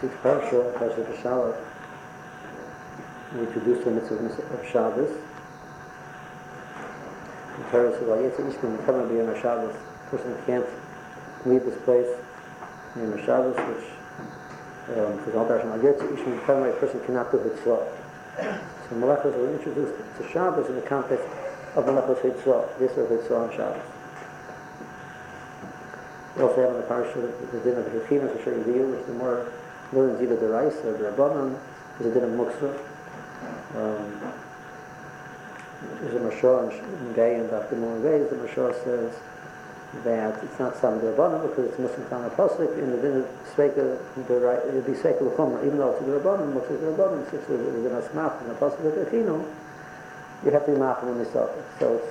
sixth parsha, Parsha Beshalach, we introduced the mitzvah of Shabbos. The Torah says, "Well, Yitzhak Ishmael, the Torah be on Shabbos." Person can't leave this place in Shabbos, which um, says all Parsha, "Well, Yitzhak Ishmael, the Torah, a person cannot do Hitzvah." So Malachos were introduced to Shabbos in the context of Malachos Hitzvah, this or Hitzvah on Shabbos. We also have in the parsha the din of the Yechinas, which are the more learns either the Rice or the Rabbanon, is a din of Muksa. Um, there's a Mashah in Gay and Dr. Gay, the Mashah says that it's not some Rabbanon because it's Muslim Khan Apostle, in the din of Sveika, it would be Sveika L'chumra, even though it's the Rabbanon, Muksa is the Rabbanon, since it's an Asmach, an Apostle of Yechinu, you have to be Macham when you So it's,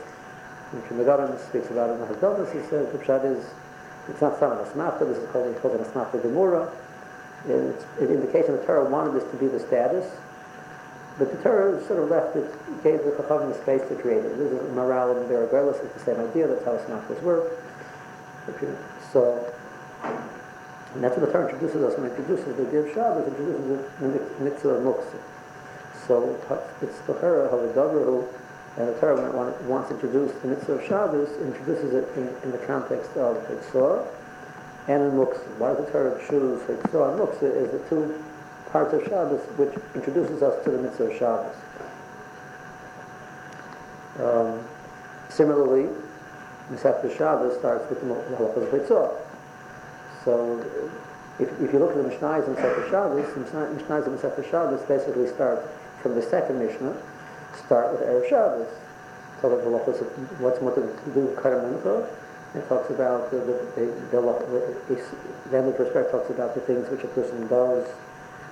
when Megaran speaks about it in the Hagdavas, he says the Pshad is it's not some asmachta, this is called, called an asmachta gemura. It's an indication the Torah wanted this to be the status, but the Torah sort of left it, gave the Chachamim space to create it. This is a morale and regardless, it's the same idea, that's how asmachtas work. So, and that's what the Torah introduces us when it introduces the Div Shabbos, introduces the mitzvah of muksa. So it's the Torah how the who and the Torah, when it wants to introduce the mitzvah of Shabbos, introduces it in, in the context of Hitzor and. Why does the Torah Hitzor and Muksa is the two parts of Shabbos which introduces us to the mitzvah of Shabbos. Um, similarly, Masechta Shabbos starts with the halachas of. So, if, if you look at the Mishnahs in Masechta Shabbos, the Mishnahs in Masechta Shabbos basically start from the second Mishnah start with Erev Shabbos. About the halachos of what's more to do with Mincha. It talks about the, the, the, the, the talks about the things which a person does,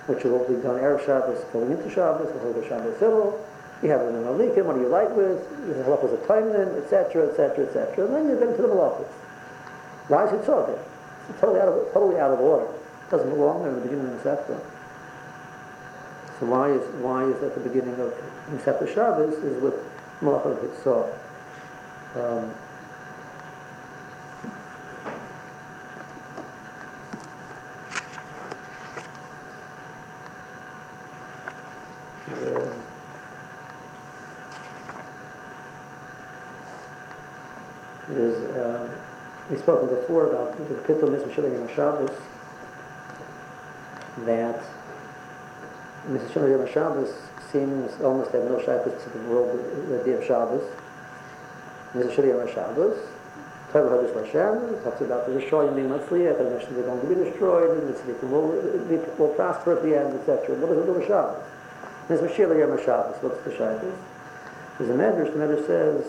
which will be done Erev Shabbos, going into Shabbos, the whole Shabbos Civil. You have in Alikim, what do you like with? The halachos of Taimin, etc., etc., etc. And then you get into the halachos. Why is it so there? It's totally out of, totally out of order. It doesn't belong there in the beginning of the Sefer. So why is why is at the beginning of Masechta Shabbos is with Malach Hitzah. Um, is uh, we've spoken before about the Pittul Mitzvah Yom Shabbos that Mitzvah Yom Shabbos seems almost to have no shaykes to the world, the day of Shabbos. There's a Shri on Shabbos. Torah Hadash Hashem talks about the Rishoyim being Matzliach, and they're going to be destroyed, and the Tzadikim will, will prosper at the end, etc. What does it do with Shabbos? There's Mashiach Yom Shabbos. What's the shaykes? There's a Medrash, the Medrash says,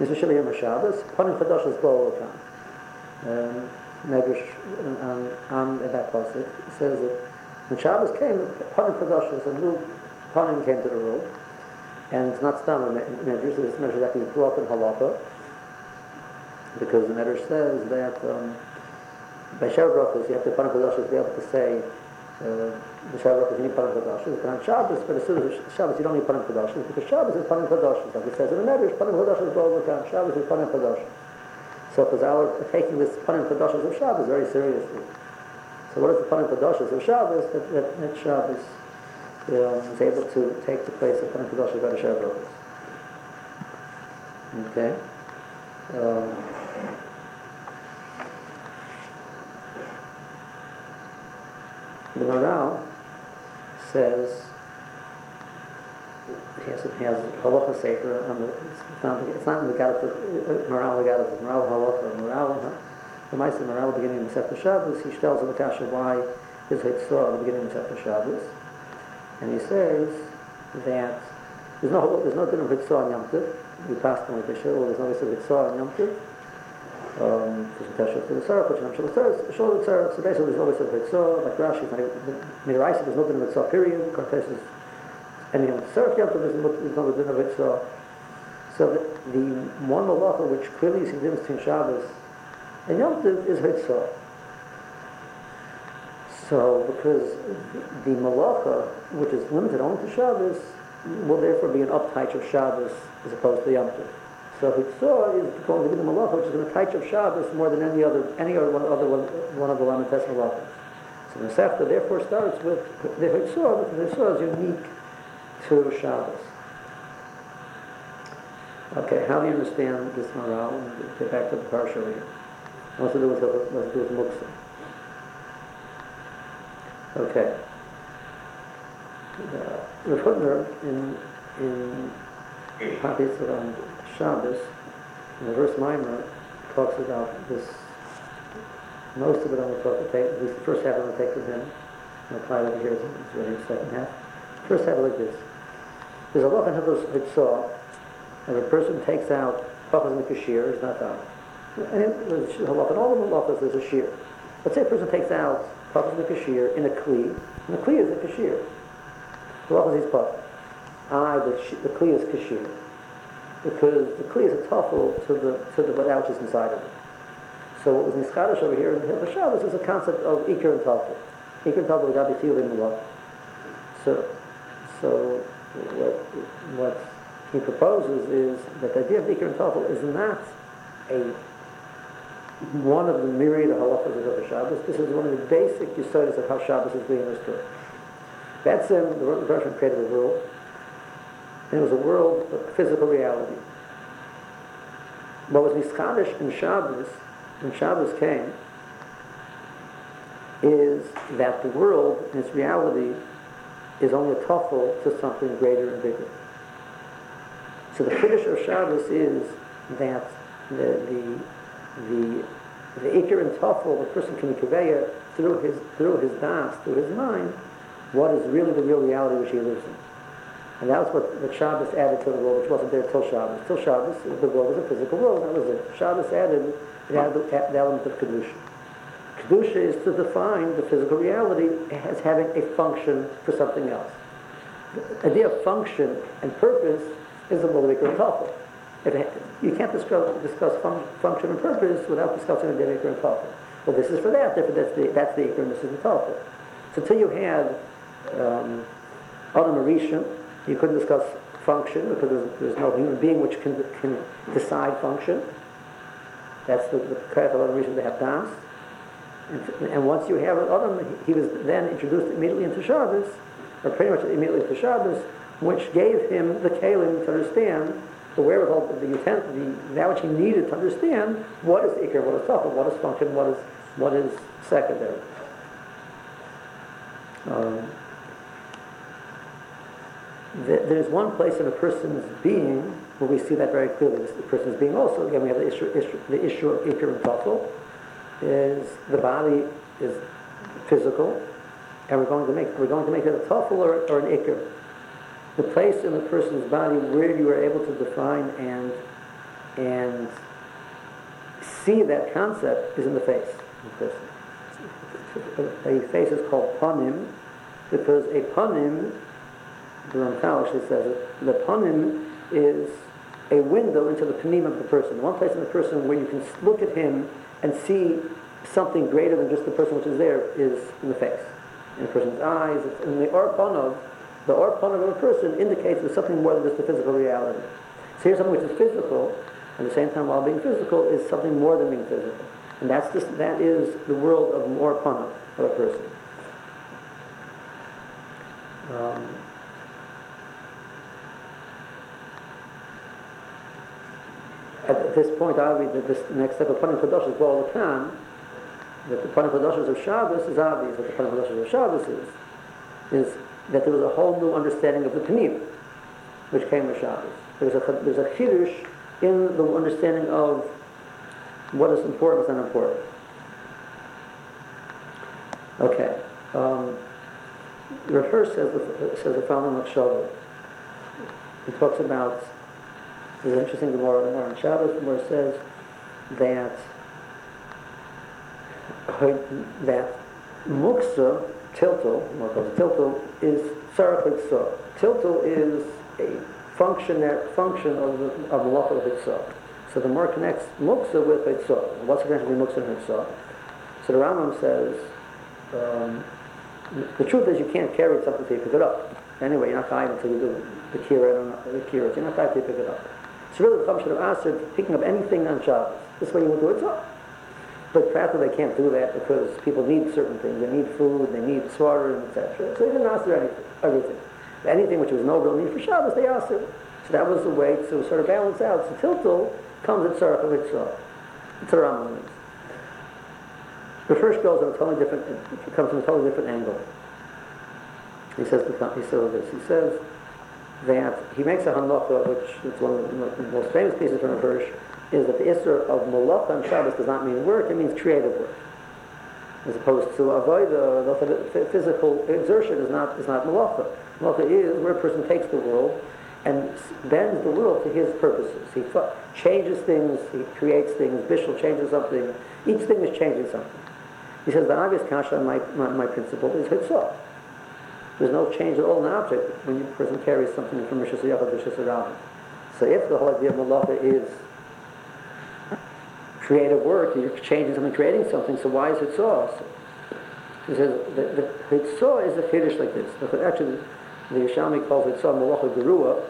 Mashiach Yom Shabbos, Panim Chadash is Bo um, Medrash on, on, that pasuk says that when Shabbos came, Panim Chadash is a new Panim came to the rule, and it's not Stam Medrash, this Medrash actually brought in Halacha, because the Medrash says that um, by Shara Brachos, you have to Panim Chadash to be able to say uh, the Brachos, you need Panim Chadash, but on Shabbos, but as soon as Shabbos, you don't need Panim Chadash, because Shabbos is Panim Chadash, like it says in the Medrash, Panim Chadash is Bo Shabbos is Panim Chadash. So Chazal are taking this Panim Chadash of Shabbos very seriously. So what is the Panim Chadash of Shabbos? That, that, that Shabbos um, is able to take the place of Kohen Kadosh Rebbe Shavuot. Okay. Um, the Maral says he has, he has halacha sefer the it's not it's not in the Galat uh, Maral halacha Maral the Ma'aser Maral beginning of Sefer Shabbos he tells the Kasha why his Hitzah at the beginning of Sefer Shabbos and he says that there's no there's no din of Hitzah on Yom Tov. We passed on the Well, there's no din of Hitzah on Yom Tov. Um, because the the Sarah, which I'm sure the Sarah, sure the Sarah, so basically there's no din of Hitzah, like Rashi, Midiraisa, there's no din of Hitzah, period. Cortes is of the Tov, there's no din of Hitzah. So the, the one malacha which clearly is the difference between Shabbos and Yom Tov is Hitzah. So, because the malacha, which is limited only to Shabbos, will therefore be an uptight of Shabbos as opposed to Yom Tov. So Hitzor is going to be the malacha, which is going to touch of Shabbos more than any other any other one, other one, one of the Lamites malachas. So the Masechta therefore starts with the Hitzah, because the Hitzah is unique to Shabbos. Okay, how do you understand this morale? Get back to the parsha here. What's to do with what's to do with muksa? Okay. Uh, the Hutner in in Papis on Shabbos, in the verse Mimer, talks about this. Most of it I'm going to take, at least the first half I'm going to take from him, and apply it over here. It's really the second half. First half like this. There's a lot of Hitzah and a person takes out pachas and the kashir, is not done. And it, halach, and all of the halachas there's a shear. Let's say a person takes out pachas and the kashir in a kli, and the kli is a kashir. The halachas is pachas. Ah, the, the kli is kashir. Because the kli is a tuffle to the, to the what is inside of it. So what was niskadish over here in the Shabbos is a concept of ikir and tuffle. Ikir and tuffle got be in the law. So, so what, what he proposes is that the idea of Iker and Tafel is not a one of the myriad of halachas of the Shabbos. This is one of the basic yisodis of how Shabbos is being understood. That's the Russian created a world, and it was a world of physical reality. What was Niskadish in Shabbos, when Shabbos came, is that the world in its reality is only a tuffle to something greater and bigger. So the Chiddush of Shabbos is that the the the the Iker and Tafel, the person can convey through his through his das, through his mind, what is really the real reality which he lives in. And that was what the Shabbos added to the world, which wasn't there till Shabbos. Till Shabbos, the world was a physical world. That was it. Shabbos added the, the element of kedusha. Kedusha is to define the physical reality as having a function for something else. The idea of function and purpose is a Mulvikar and Tafel. You can't discuss, discuss fun, function and purpose without discussing the Ikr and Tafel. Well, this is for that, therefore that's the, that's the Ikr and this is the Tafel. So until you had um, you couldn't discuss function because there's, there's, no human being which can, can decide function. That's the, the of Adam to have Das. And, once you have Adam, he was then introduced immediately into Shabbos, or pretty much immediately into Shabbos, which gave him the kalim to understand the wherewithal, the utent, the that which he needed to understand what is ikr, what is tafel, what is function, what is what is secondary. Um, there's one place in a person's being where we see that very clearly. The person's being also again we have the issue, issue the issue of ikr and tafel is the body is physical, and we're going to make we're going to make it a tafel or, or an ikr the place in the person's body where you are able to define and and see that concept is in the face. A face is called panim because a panim, the Ramchal actually says it, the panim is a window into the panim of the person. One place in the person where you can look at him and see something greater than just the person which is there is in the face. In a person's eyes, in the orpanov, the orphan of a person indicates there's something more than just the physical reality. So here's something which is physical, at the same time while being physical is something more than being physical. And that's just, that is the world of pana of a person. Um, at this point, read that this next step of Panim Chadash is the time, that the Panim Chadash of Shabbos is obvious, that the Panim Chadash of Shabbos is, is that there was a whole new understanding of the Panim, which came with Shabbos. There's a, there's a chiddush in the understanding of what is important, what's unimportant. Okay. Um, Hirsch says the, says the following Shabbos. He talks about, there's an interesting Gemara, in Shabbos, where it says that that muksa tiltal, what calls tiltal, is sarach Tiltal is a function that function of the of the. So the more connects muksa with hitzah. What's the connection between muksa and hitzah? So the Rambam says um, the truth is you can't carry something until you pick it up. Anyway, you're not dying until you do the kira, the kira. You're not until you pick it up. So really the function of Asr, picking up anything on Shabbos. This way you will do it. But practically they can't do that because people need certain things. They need food, they need swatter, etc. So they didn't ask anything. everything. Anything which was no real need for Shabbos, they asked it. So that was the way to sort of balance out. So Tiltul comes at of Yitzhak. It's a. The first goes in a totally different, it comes from a totally different angle. He says, he says this, he says that he makes a halacha, which is one of the most famous pieces from the verse, is that the Isser of Malacha on Shabbos does not mean work, it means creative work. As opposed to avoid the physical exertion is not, is not Malacha. Malacha is where a person takes the world and bends the world to his purposes. He changes things, he creates things, Bishel changes something. Each thing is changing something. He says the obvious kasha my, my, my principle is hitzah. There's no change at all in the object when a person carries something from Rishis Yachad to Rishis So if the whole idea of malacha is creative work, you're changing something, creating something, so why is it so? He says the, hitzah is a chiddush like this. Actually, the Yerushalmi calls it some malacha gerua.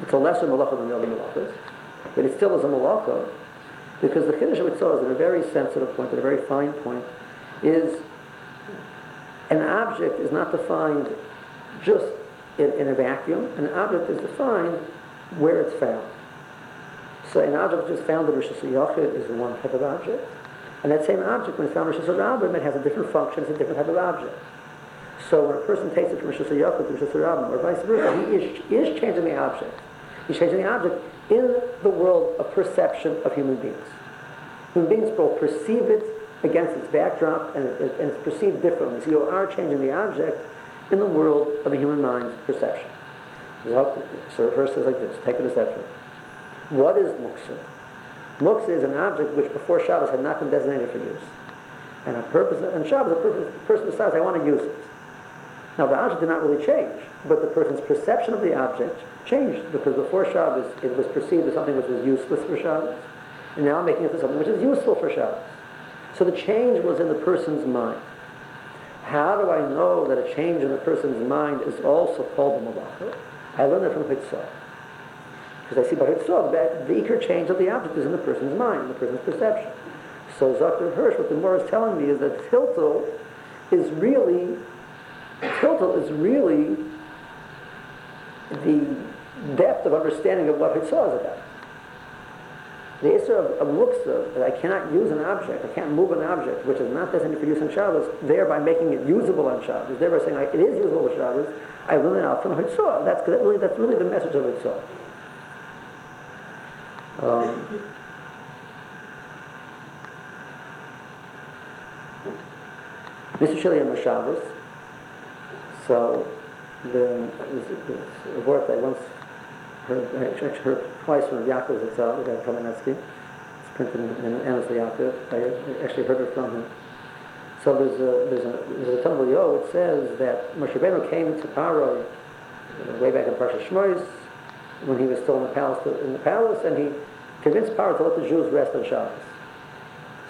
It's a lesser malacha than the other malachas, but it still is a malacha because the chiddush of hitzah is at a very sensitive point, at a very fine point, is an object is not defined just in, in a vacuum. An object is defined where it's found. So an object is found in Rosh Hashanah is one type of object. And that same object, when it's found in Rosh Hashanah, it has a different function, it's a different type of object. So when a person takes it from Rosh Hashanah to Rosh Hashanah, or vice versa, he is, he is changing the object. He's changing the object in the world of perception of human beings. Human beings will perceive it against its backdrop and, it, and it's perceived differently. So you are changing the object in the world of a human mind's perception. So the first is like this, take a further. What is muksa? Muksa is an object which before Shabbos had not been designated for use. And a purpose, and Shabbos, a person decides, I want to use it. Now the object did not really change, but the person's perception of the object changed because before Shabbos it was perceived as something which was useless for Shabbos, and now I'm making it something which is useful for Shabbos. So the change was in the person's mind. How do I know that a change in the person's mind is also called a malacha? I learned it from Hitzah. Because I see by Hitzah that the ikr change of the object is in the person's mind, the person's perception. So Dr. Hirsch, what the Gemara is telling me is that Tiltul is really, Tiltul is really the depth of understanding of what Hitzah is about. The Isra of, of Muksa, that I cannot use an object, I can't move an object, which is not designated for use on Shabbos, thereby making it usable on Shabbos, thereby saying it is usable on Shabbos, I learn it out from Hitzah. That's, that really, that's really the message of Hitzah. Um, Mr. Shilly on Shabbos, so the, the, the I once heard, actually heard twice from Yaakov itself, the guy Kamenetsky. It's printed in, in Yaakov. I actually heard it from him. So there's a, there's a, there's a Talmud Yo, it says that Moshe Rabbeinu came to Paro way back in Parsha Shmois when he was still in the palace, in the palace, and he convinced Paro to let the Jews rest on Shabbos.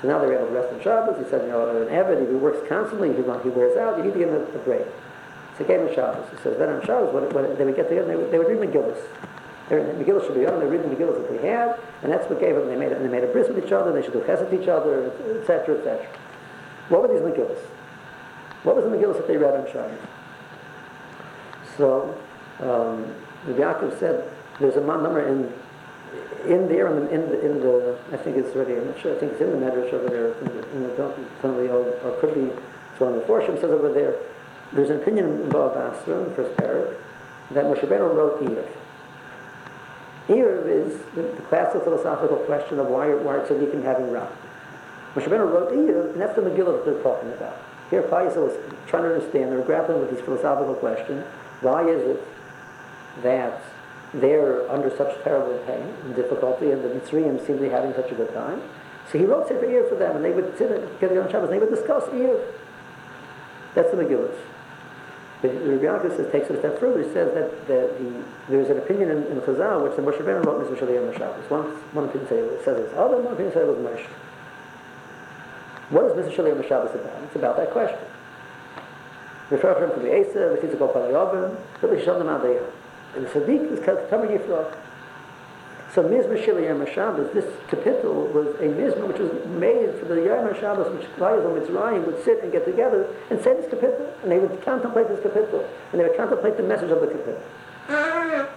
So now they're able to rest on Shabbos. He said, you know, an Eved, if he works constantly, he, he wears out, you need to give him a, break. So he gave him Shabbos. He says, then on Shabbos, when, when they would get together, they would, they would read. The Megillah should be on, they read the Megillah that they had, and that's what gave them, they made, they made a bris with each other, they should do chesed with each other, etc., etc. What were these Megillahs? What was the Megillah that they read on Shabbos? So, um, the Yaakov said, there's a number in in there, in the, in the, in the, I think it's already, I'm not sure, I think it's in the Medrash over there, in the, in the, of the or could be, one of the Forshim says over there, there's an opinion in Bava Basra, in the first that Moshe Rabbeinu wrote Iyov. Here is the, the classical philosophical question of why, why are tzaddikim having Ra. Moshe Rabbeinu wrote Iyov, and uh, that's the Megillah that they're talking about. Here, Faisal is trying to understand, they're grappling with this philosophical question. Why is it that they're under such terrible pain and difficulty, and the Mitzrayim seem to be having such a good time? So he wrote Sefer Iyov for them, and they would sit together on Shabbos, and they would discuss Iyov. That's the Megillah. But Rabbi Yaakov says, takes it a step further. He says that, that the, there's an opinion in, in Chazal which the Moshe Rabbeinu wrote Mr. Shalei Shabbos. One, one opinion says, it says it's other, one opinion says it was Moshe. What is Mr. Shalei Shabbos about? It's about that question. Refer him the Asa, the physical Paliyovim, the Madaya. And the Sadiq is coming Yifrach. So Mizmor Shila Yom HaShabbos, this capital was a Mizmor which was made for the Yom HaShabbos, which Klai and Mitzrayim would sit and get together and say this capital, and they would contemplate this capital, and they would contemplate the message of the capital.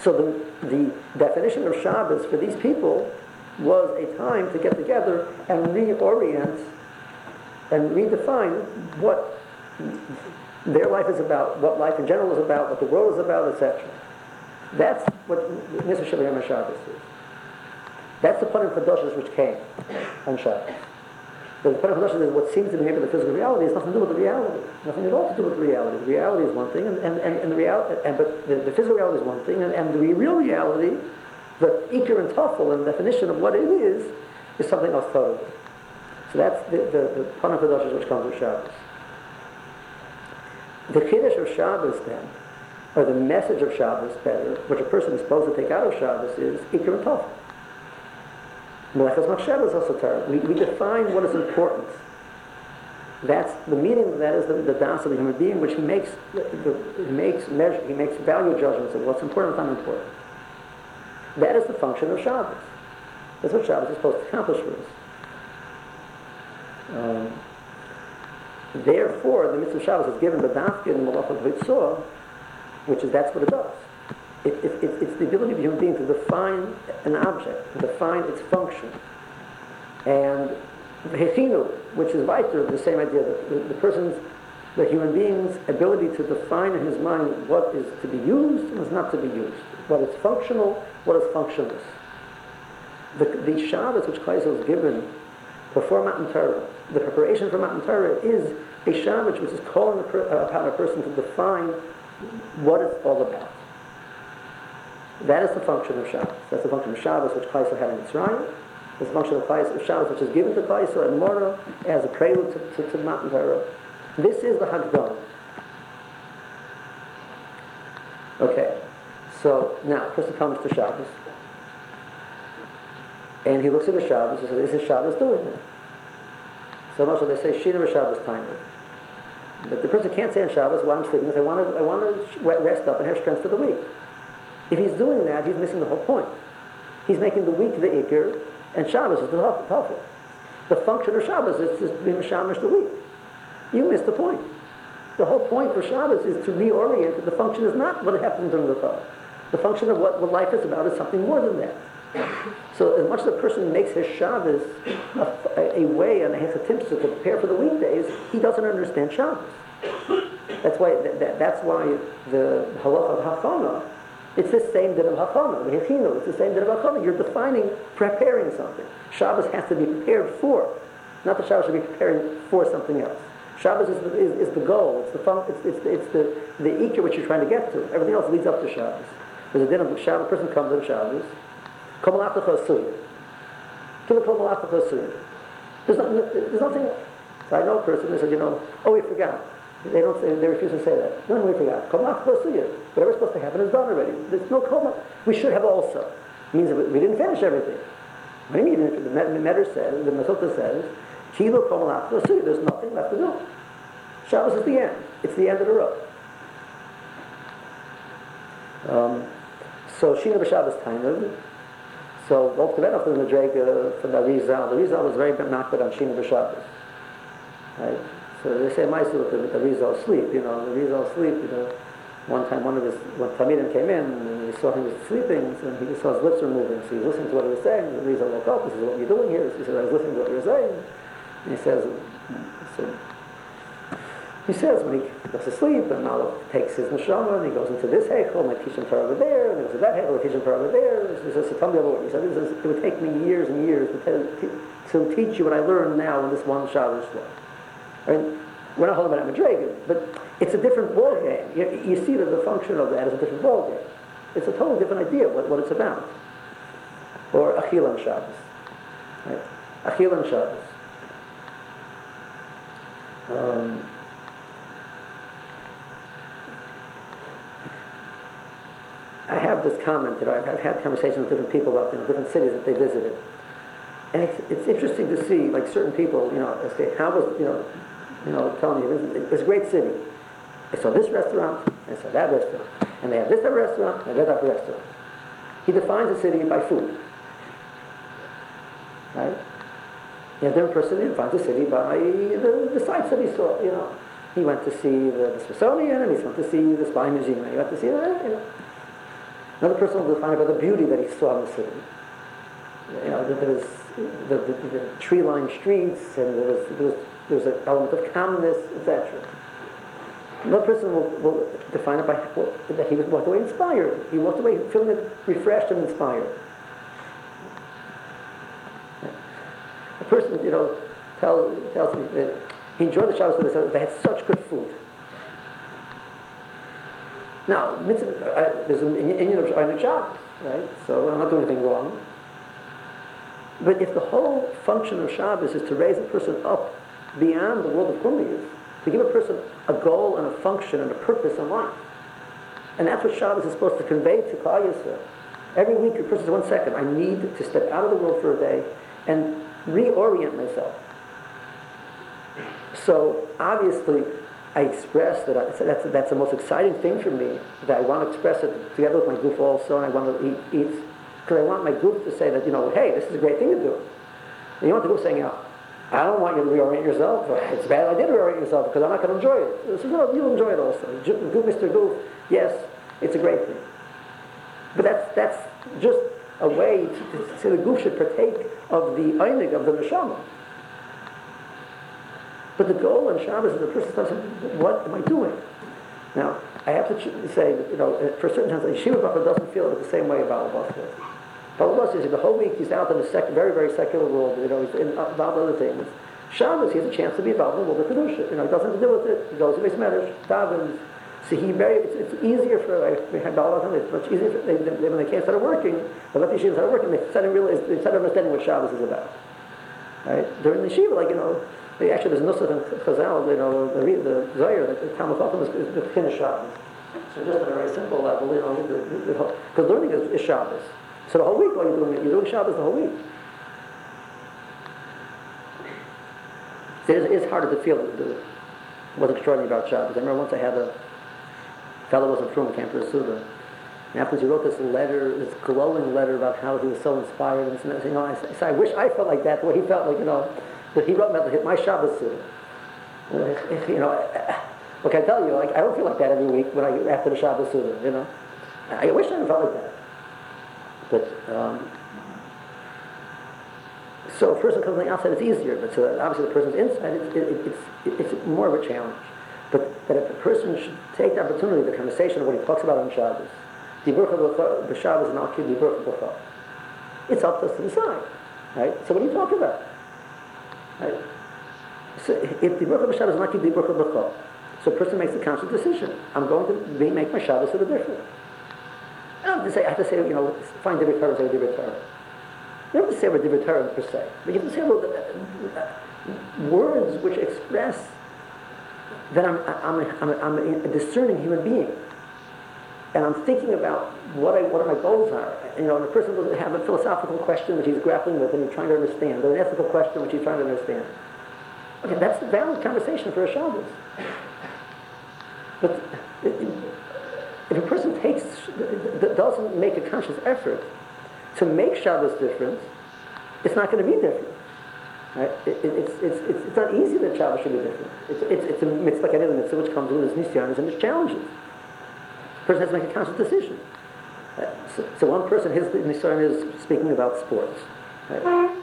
So the, the definition of Shabbos for these people was a time to get together and reorient and redefine what their life is about, what life in general is about, what the world is about, etc. That's what Mr. Shabbat Yom Shabbos is. That's the Panim Chadashos which came on Shabbos. The Panim Chadashos is what seems to be maybe the physical reality has nothing to do with the reality. Nothing at all to do with the reality. The reality is one thing, and, and, and, and the reality, and, but the, the, physical reality is one thing, and, and the real reality, the Iker and and definition of what it is, is something else totally. So that's the, the, the Panim Chadashos which comes with Shabbos. The Kiddush of Shabbos then or the message of Shabbos better, which a person is supposed to take out of Shabbos is Iker and Tov. Melechas Machshav is also Torah. We, we define what is important. That's the meaning of that is the, the das of the human being, which he makes, the, he makes measure, he makes value judgments of what's important and what's unimportant. That is the function of Shabbos. That's what Shabbos is supposed to accomplish for us. Um, therefore, the mitzvah of Shabbos is given the dafka in the malach of which is that's what it does. It, it, it, it's the ability of a human being to define an object, to define its function. And hechinu, which is weiter, the same idea, that the, the person's, the human being's ability to define in his mind what is to be used and what is not to be used, what is functional, what is functionless. The, the Shabbos which Kaisel is given before Matan Torah, the preparation for Matan Torah is a Shabbos which is calling uh, upon a person to define what it's all about. That is the function of Shabbos. That's the function of Shabbos, which Klaisel had in Mitzrayim. It's the function of, of Shabbos, which is given to Klaisel and Mora as a prelude to, to, to Matan Torah. This is the Haggadah. Okay, so now, a person comes to Shabbos, and he looks at the Shabbos and says, "This is Shabbos doing it." So much they say, "Shina Shabbos time." But the person can't say on Shabbos while I'm sleeping, I want to, I want to rest up and have strength for the week. If he's doing that, he's missing the whole point. He's making the week the Iker, and Shabbos is the Tafel. The function of Shabbos is to be Mishamish the week. You missed the point. The whole point for Shabbos is to reorient. The function is not what happens during the Tafel. The function of what, what life is about is something more than that. So as much as a person makes his Shabbos a, a, way and a hechatimsa to prepare for the weekdays, he doesn't understand Shabbos. That's why that, that's why the halacha of hachana, it's the same din of hachana, the hechino, it's the same din of hachana. You're defining preparing something. Shabbos has to be prepared for, not that Shabbos should be preparing for something else. Shabbos is the, is, is the goal. It's the fun, it's, it's, it's the the ikar which you're trying to get to. Everything else leads up to Shabbos. There's a din of Shabbos. A person comes on Shabbos. There's, not, there's nothing. So I know a person who said, you know, oh, we forgot. They don't say, they refuse to say that. No, we forgot. Whatever's supposed to happen is done already. There's no kol We should have also. It means that we didn't finish everything. What do you mean? The Medrash says, the Masota says, Kilo kol There's nothing left to do. Shabbos is the end. It's the end of the road. Um, so Shina b'Shabbos time so Bob Kvenach is the Madrega uh, from the Arizal. The Arizal was very knocked on Shina B'Shabbos. Right? So they say Maisu with the Arizal sleep, you know, the Arizal sleep, you know. One time one of his, when Talmidim came in and he saw him sleeping and he saw his lips were moving, so he listened to what he was saying. The Arizal woke up, he says, what are you doing here? He said, I was listening to what you were saying. And he says, so he says when he goes to sleep, and Malach takes his neshama and he goes into this heichel, and I teach him Torah over there, and he goes to that heichel, I teach him Torah over there. He says, so tell me what he said. He says, it would take me years and years to, to teach you what I learned now in this one Shabbos floor. I mean, we're not holding about Madrigal, but it's a different ball game. You, you see that the function of that is a different ball game. It's a totally different idea what, what it's about. Or Achil Shabbos. Right? Achil Shabbos. Um, I have this comment, know, I've, I've had conversations with different people about know, different cities that they visited. And it's, it's interesting to see, like certain people, you know, say, how was, you know, you know, telling me, it was a great city. I saw this restaurant, I saw that restaurant, and they have this other restaurant, and that other restaurant. he defines a city by food. Right? You know, different person defines a city by the, the sights that he saw, you know. He went to see the, the Smithsonian, and he went to see the Spy Museum, and he went to see that, you know. Another person will define it by the beauty that he saw in the city. You know, there was the, the, the tree-lined streets, and there was, there was, there was an element of calmness, etc. Another person will, will define it by well, that he was walked away inspired. He walked away feeling refreshed and inspired. A person, you know, tells, tells me that he enjoyed the Shabbos because they had such good food. Now, mitzvah, uh, there's an Indian of right? So I'm not doing anything wrong. But if the whole function of Shabbos is to raise a person up beyond the world of Kumiyas, to give a person a goal and a function and a purpose in life, and that's what Shabbos is supposed to convey to Klal Yisrael. Every week, a person says, one second, I need to step out of the world for a day and reorient myself. So obviously, I express that I, that's, that's the most exciting thing for me, that I want to express it together with my goof also, and I want to eat, because I want my goof to say that, you know, hey, this is a great thing to do. And you want the goof saying, know, I don't want you to reorient yourself. It's bad I did reorient yourself because I'm not going to enjoy it. Is, no, you'll enjoy it also. Mr. Goof, yes, it's a great thing. But that's, that's just a way to, to, the goof should partake of the einig of the neshama. But the goal in Shabbos is the person says, what am I doing? Now, I have to say you know, uh, for certain times, Yeshiva Bacher doesn't feel it the same way about Abbas does. But is the whole week he's out in the sec- very, very secular world, you know, he's in uh, other things. Shabbos, he has a chance to be involved in the world of Kedusha. You know, he doesn't have to do with it. He goes to his Medrash, davens. See, he very, it's, it's easier for, like, we had it's much easier for, they, they, when they can't start working, but let the yeshiva start working, they suddenly realize, they start understanding what Shabbos is about. Right? During the yeshiva, like, you know, actually there's nusach in Chazal, you know, the, the Zohar, the Talmud Chacham is, is the Kiddush Shabbos. So just on a very simple level, you know, because learning is, is Shabbos. So the whole week, while you're doing it, you're doing Shabbos the whole week. It is, it's harder to feel the, what's extraordinary about Shabbos. I remember once I had a fellow was in Frum Camp Suda. And afterwards he wrote this letter, this glowing letter about how he was so inspired. And, you know, I, said, I wish I felt like that, the way he felt like, you know, that he wrote about my Shabbos Suda. You know, what can I tell you? Like, I don't feel like that every week when I, after the Shabbos Suda, you know. I wish I felt like that. But um, so a person comes on the outside, it's easier. But so obviously the person's inside, it's, it, it's, it's more of a challenge. But that if a person should take the opportunity, the conversation of what he talks about on Shabbos, the Shabbos and Al Kid It's up to us to decide, right? So what are you talking about, So if the Baruch Shabbos is not Kid Baruch so a person makes a conscious decision. I'm going to make my Shabbos a little different. I don't have to say, I have to say, you know, find the Torah, say Divrei Torah. You don't have to say Divrei Torah per se, but you have to say uh, words which express that I'm, I'm, I'm, I'm a discerning human being. And I'm thinking about what, I, what my goals are. You know, and a person doesn't have a philosophical question which he's grappling with and he's trying to understand, or an ethical question which he's trying to understand. Okay, that's a valid conversation for a Shabbos. But if a person takes, doesn't make a conscious effort to make Shabbos different, it's not going to be different. Right? It, it's, it's, it's, it's not easy that Shabbos should be different. It's, it's, it's a mitzvah like any other mitzvah which comes with its nisyanis and its challenges. Person has to make a conscious decision. Right? So, so, one person, his nisyan is speaking about sports. Right?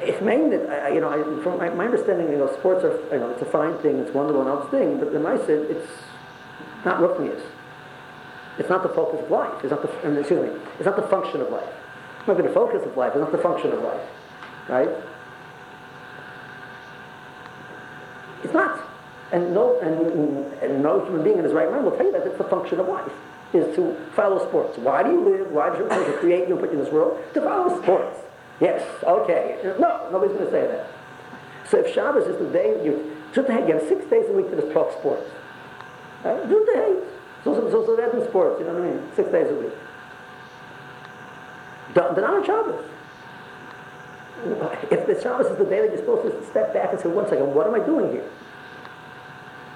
It's mainly, you know, I, from my, my, understanding, you know, sports are, you know, it's a fine thing, it's wonderful and else thing, but the mice, it's not ruchnius. It's not the focus of life. It's not the, excuse me, it's not the function of life. It's not the focus of life. It's not the function of life. Right? It's not. And no, and, and no human being in his right mind will tell you that it's the function of life, is to follow sports. Why do you live? Why does you create you and put you in this world? To follow sports. Yes, okay. No, nobody's going to say that. So if Shabbos is the day you, you have six days a week to just talk sports. Right? Do days. So, so, so, that's in sports, you know what I mean? Six days a week. Not on Shabbos. If the Shabbos is the day that you're supposed to step back and say, one second, what am I doing here?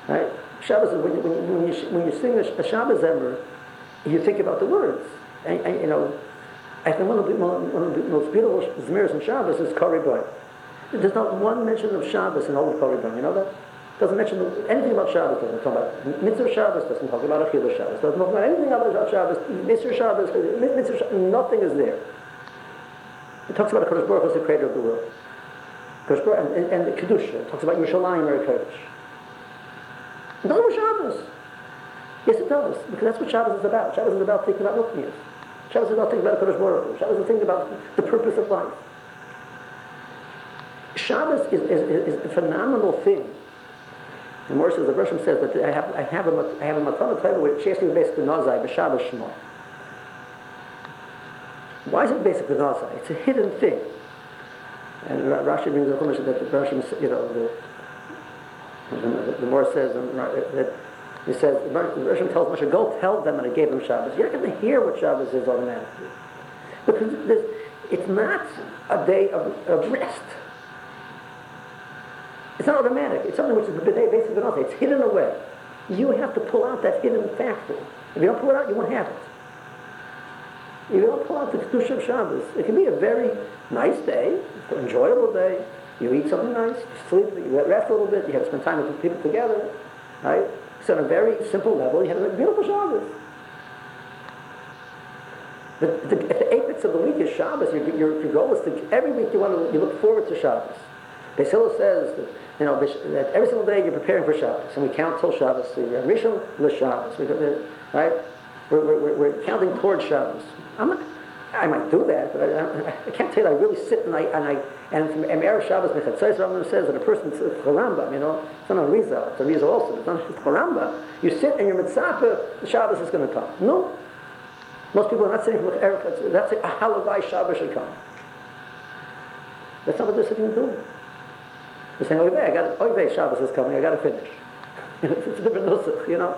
Right? Shabbos when you, when when you, when you sing a Shabbos ever, you think about the words. and, and, you know, I think one of the, one of the most beautiful Zmiris in Shabbos is Kah Ribon. There's not one mention of Shabbos in all of Kah Ribon, you know that? Doesn't mention anything about Shabbos, doesn't talk about Mitzvah Shabbos, doesn't talk about Achillah Shabbos, doesn't talk about anything about Shabbos, Mitzvah Shabbos, Mitzvah nothing is there. It talks about HaKadosh Baruch as the creator of the world. And, and, and the Kedusha, it talks about Yerushalayim or Kodesh. Doesn't about Shabbos. Yes, it does, because that's what Shabbos is about. Shabbos is about thinking about Milknias. Shabbos is not thinking about Kodesh Baruch Shabbos is thinking about the purpose of life. Shabbos is, is, is a phenomenal thing. The Morris says, the Russian says that I have, I have a, I have a matana Torah which basically Nazai, B'Shabbos Shema. Why is it basically Nazai? It's a hidden thing. And Rashi brings the that the Rashi, you know, the, the, the Morris says um, that he says, the Rashi tells Moshe, go tell them that I gave them Shabbos. You're not going to hear what Shabbos is automatically. Because it's not a day of, of rest. It's not automatic. It's something which is basically not. It's hidden away. You have to pull out that hidden factor. If you don't pull it out, you won't have it. If you don't pull out the Kedusha of Shabbos, it can be a very nice day, enjoyable day. You eat something nice, you sleep, you rest a little bit, you have to spend time with people together, right? So on a very simple level, you have a beautiful Shabbos. The, the, the apex of the week is Shabbos. Your, your, your goal is to, every week you want to, you look forward to Shabbos. Beis says that, you know, that every single day you're preparing for Shabbos, and we count till Shabbos. So you have Rishon l'Shabbos, right? We're, we're, we're counting towards Shabbos. I'm not, I might do that, but I, I, can't tell you I really sit and I, and I, and from Erev Shabbos, Mechatzais Rambam says that a person, a Rambam, you know, it's not a Rizal, it's a Rizal also, it's not just Rambam. You sit and you're mitzvah, the Shabbos is going to come. No. Most people are not sitting from Erev, that's a Halavai Shabbos should come. That's not what they're sitting and doing. They're saying, oh, Oy I got oh, Oy Shabbos is coming, I got to finish. it's a different nusach, you know.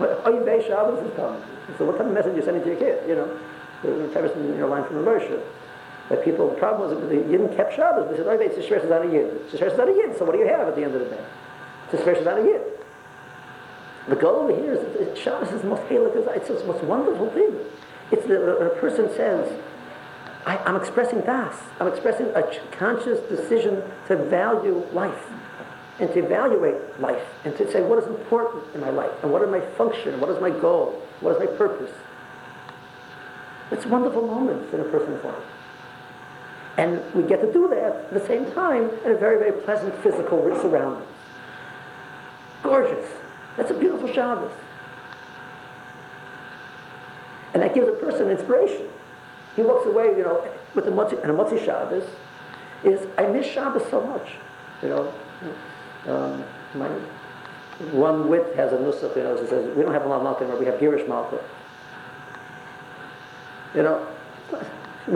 Oy oh, Shabbos is coming. So what kind of message you sending to your kid, you know? In your line from Moshe. That people, the problem was that the Yidden kept Shabbos. They said, oh, Oy it's a Shresh on a Yid. It's a Shresh on a Yid, so what do you have at the end of the day? It's a Shresh on a Yid. The goal over here is that Shabbos is the most it's the most wonderful thing. It's the, a person says, I, am expressing das. I'm expressing a conscious decision to value life and to evaluate life and to say what is important in my life and what is my function, what is my goal, what is my purpose. It's wonderful moments in a person's life. And we get to do that at the same time in a very, very pleasant physical surroundings. Gorgeous. That's a beautiful Shabbos. And that gives a person inspiration. He walks away, you know, with Motzi, and a Motzi Shabbos is, I miss Shabbos so much. You know, um, my, one wit has a nusach, you know, it says, we don't have a lot of anymore, we have Girish malka. You know,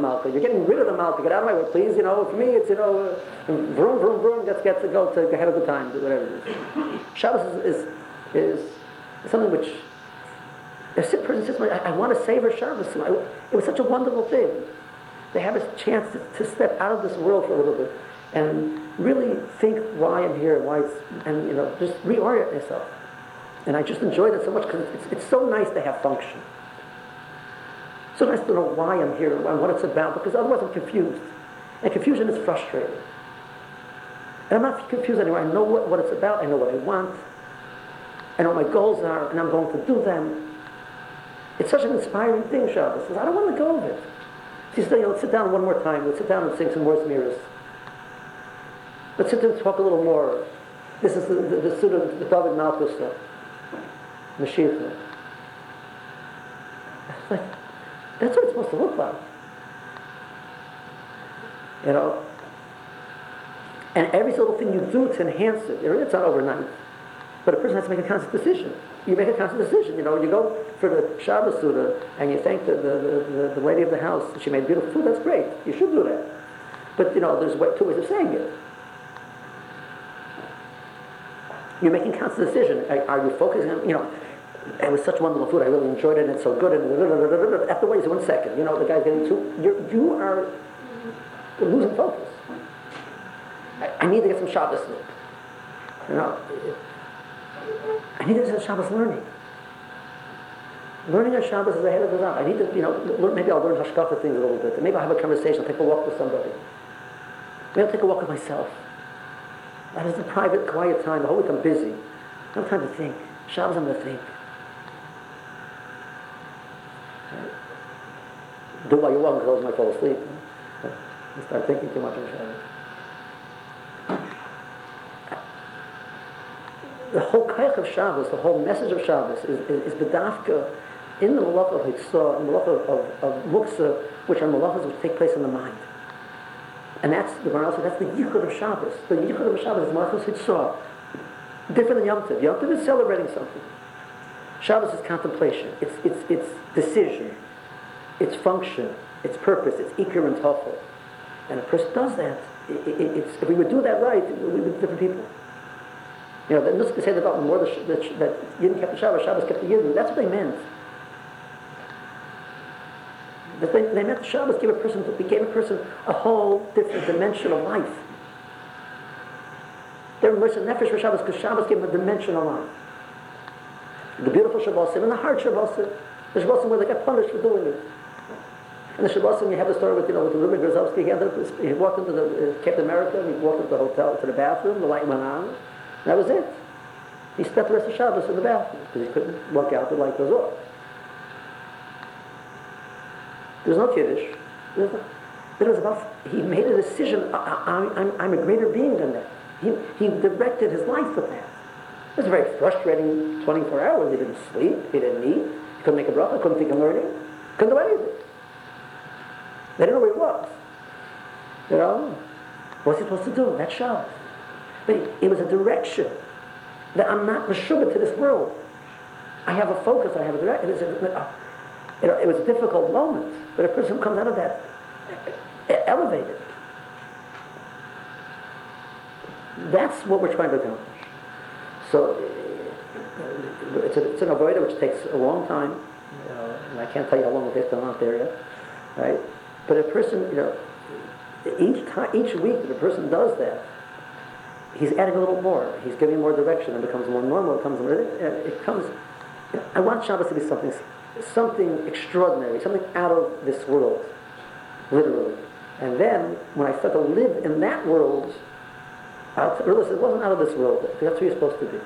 the. You're getting rid of the malka. Get out of my way, please. You know, for me, it's, you know, vroom, vroom, vroom, just get to go to have a good time, whatever it is. Shabbos is, is, is something which a person says, I, I want to savor Shabbos. It was such a wonderful thing. They have a chance to, to, step out of this world for a little bit and really think why I'm here, why it's, and you know, just reorient yourself. And I just enjoy that so much because it's, it's so nice to have function. So nice to know why I'm here and what it's about because otherwise I'm confused. And confusion is frustrating. And I'm not confused anymore. I know what, what it's about. I know what I want. I know what my goals are, and I'm going to do them. It's such an inspiring thing, Shabbos. I don't want to go of it. She said, let's sit down one more time. Let's sit down and sing some more Zmiris. Let's sit down and talk a little more. This is the, the, the suit of the David Malchus. Mashiach. That's what it's supposed to look like. You uh, know? And every little thing you do to enhance it, it's not overnight. But a person has to make a conscious decision. You make a conscious decision. You know, you go for the Shabbos Suda and you thank the, the, the, the, lady of the house. She made beautiful food. That's great. You should do that. But, you know, there's two ways of saying it. You're making conscious decision. Are, you focusing on, you know, it was such wonderful food. I really enjoyed it. and It's so good. And after wait one second, you know, the guy's getting too. You're, you are losing focus. I, I need to get some Shabbos sleep. You know, I need to get some Shabbos learning. Learning on Shabbos is ahead of the time. I need to, you know, learn, maybe I'll learn hashkafa things a little bit. Maybe I'll have a conversation, I'll take a walk with somebody. Maybe I'll take a walk with myself. That is the private, quiet time. The whole week I'm busy. Have time to think. Shabbos I'm going to think. Do while you're walking because I might fall asleep. I start thinking too much Shabbos. The whole kaich of Shabbos, the whole message of Shabbos is, is, is bedafka in the malach of hitzah, in the malach of, of, of muksa, which are malachas which take place in the mind. And that's the says that's the yichud of Shabbos. The yichud of Shabbos is malachas hitzah, different than Yom Tov. Yom Tov is celebrating something. Shabbos is contemplation. It's it's it's decision. It's function. It's purpose. It's ikir and tafel. And a person does that. It, it, if we would do that right, we would be different people. You know, the Nusach say about more that, that, Yidden kept the Shabbos, Shabbos kept the Yidden. That's what they meant. That they, they meant the Shabbos gave a person, became a person a whole different dimension of life. They were moser nefesh for Shabbos because Shabbos gave them a dimension of life. The beautiful Shabbosim and the hard Shabbosim. The Shabbosim where they got punished for doing it. And the Shabbosim, you have the story with, you know, with the Reuben Grozovsky. He, he walked into the uh, Captain America, and he walked into the hotel, to the bathroom, the light went on. That was it. He spent the rest of Shabbos in the bathroom because he couldn't walk out, the light goes off. There's no Kiddush. It was about, he made a decision, I, am I'm a greater being than that. He, he directed his life with that. It was a very frustrating 24 hours. He didn't sleep, he didn't eat, he couldn't make a bracha, couldn't think of learning, couldn't do anything. They didn't know where it was. You know? What's he supposed to do? That Shabbos. But it was a direction that I'm not meshubad to this world. I have a focus, I have a direction. It, a, uh, you know, it was a difficult moment, but a person comes out of that elevated. That's what we're trying to accomplish. So uh, it's, a, it's an avodah which takes a long time, you know, and I can't tell you how long it takes, I'm not there yet, right? But a person, you know, each time, each week that a person does that, he's adding a little more. He's giving more direction. And becomes more normal. It more, it comes. I want Shabbos to be something, something extraordinary, something out of this world, literally. And then when I start to live in that world, I'll realize it wasn't out of this world. That's who you're supposed to be.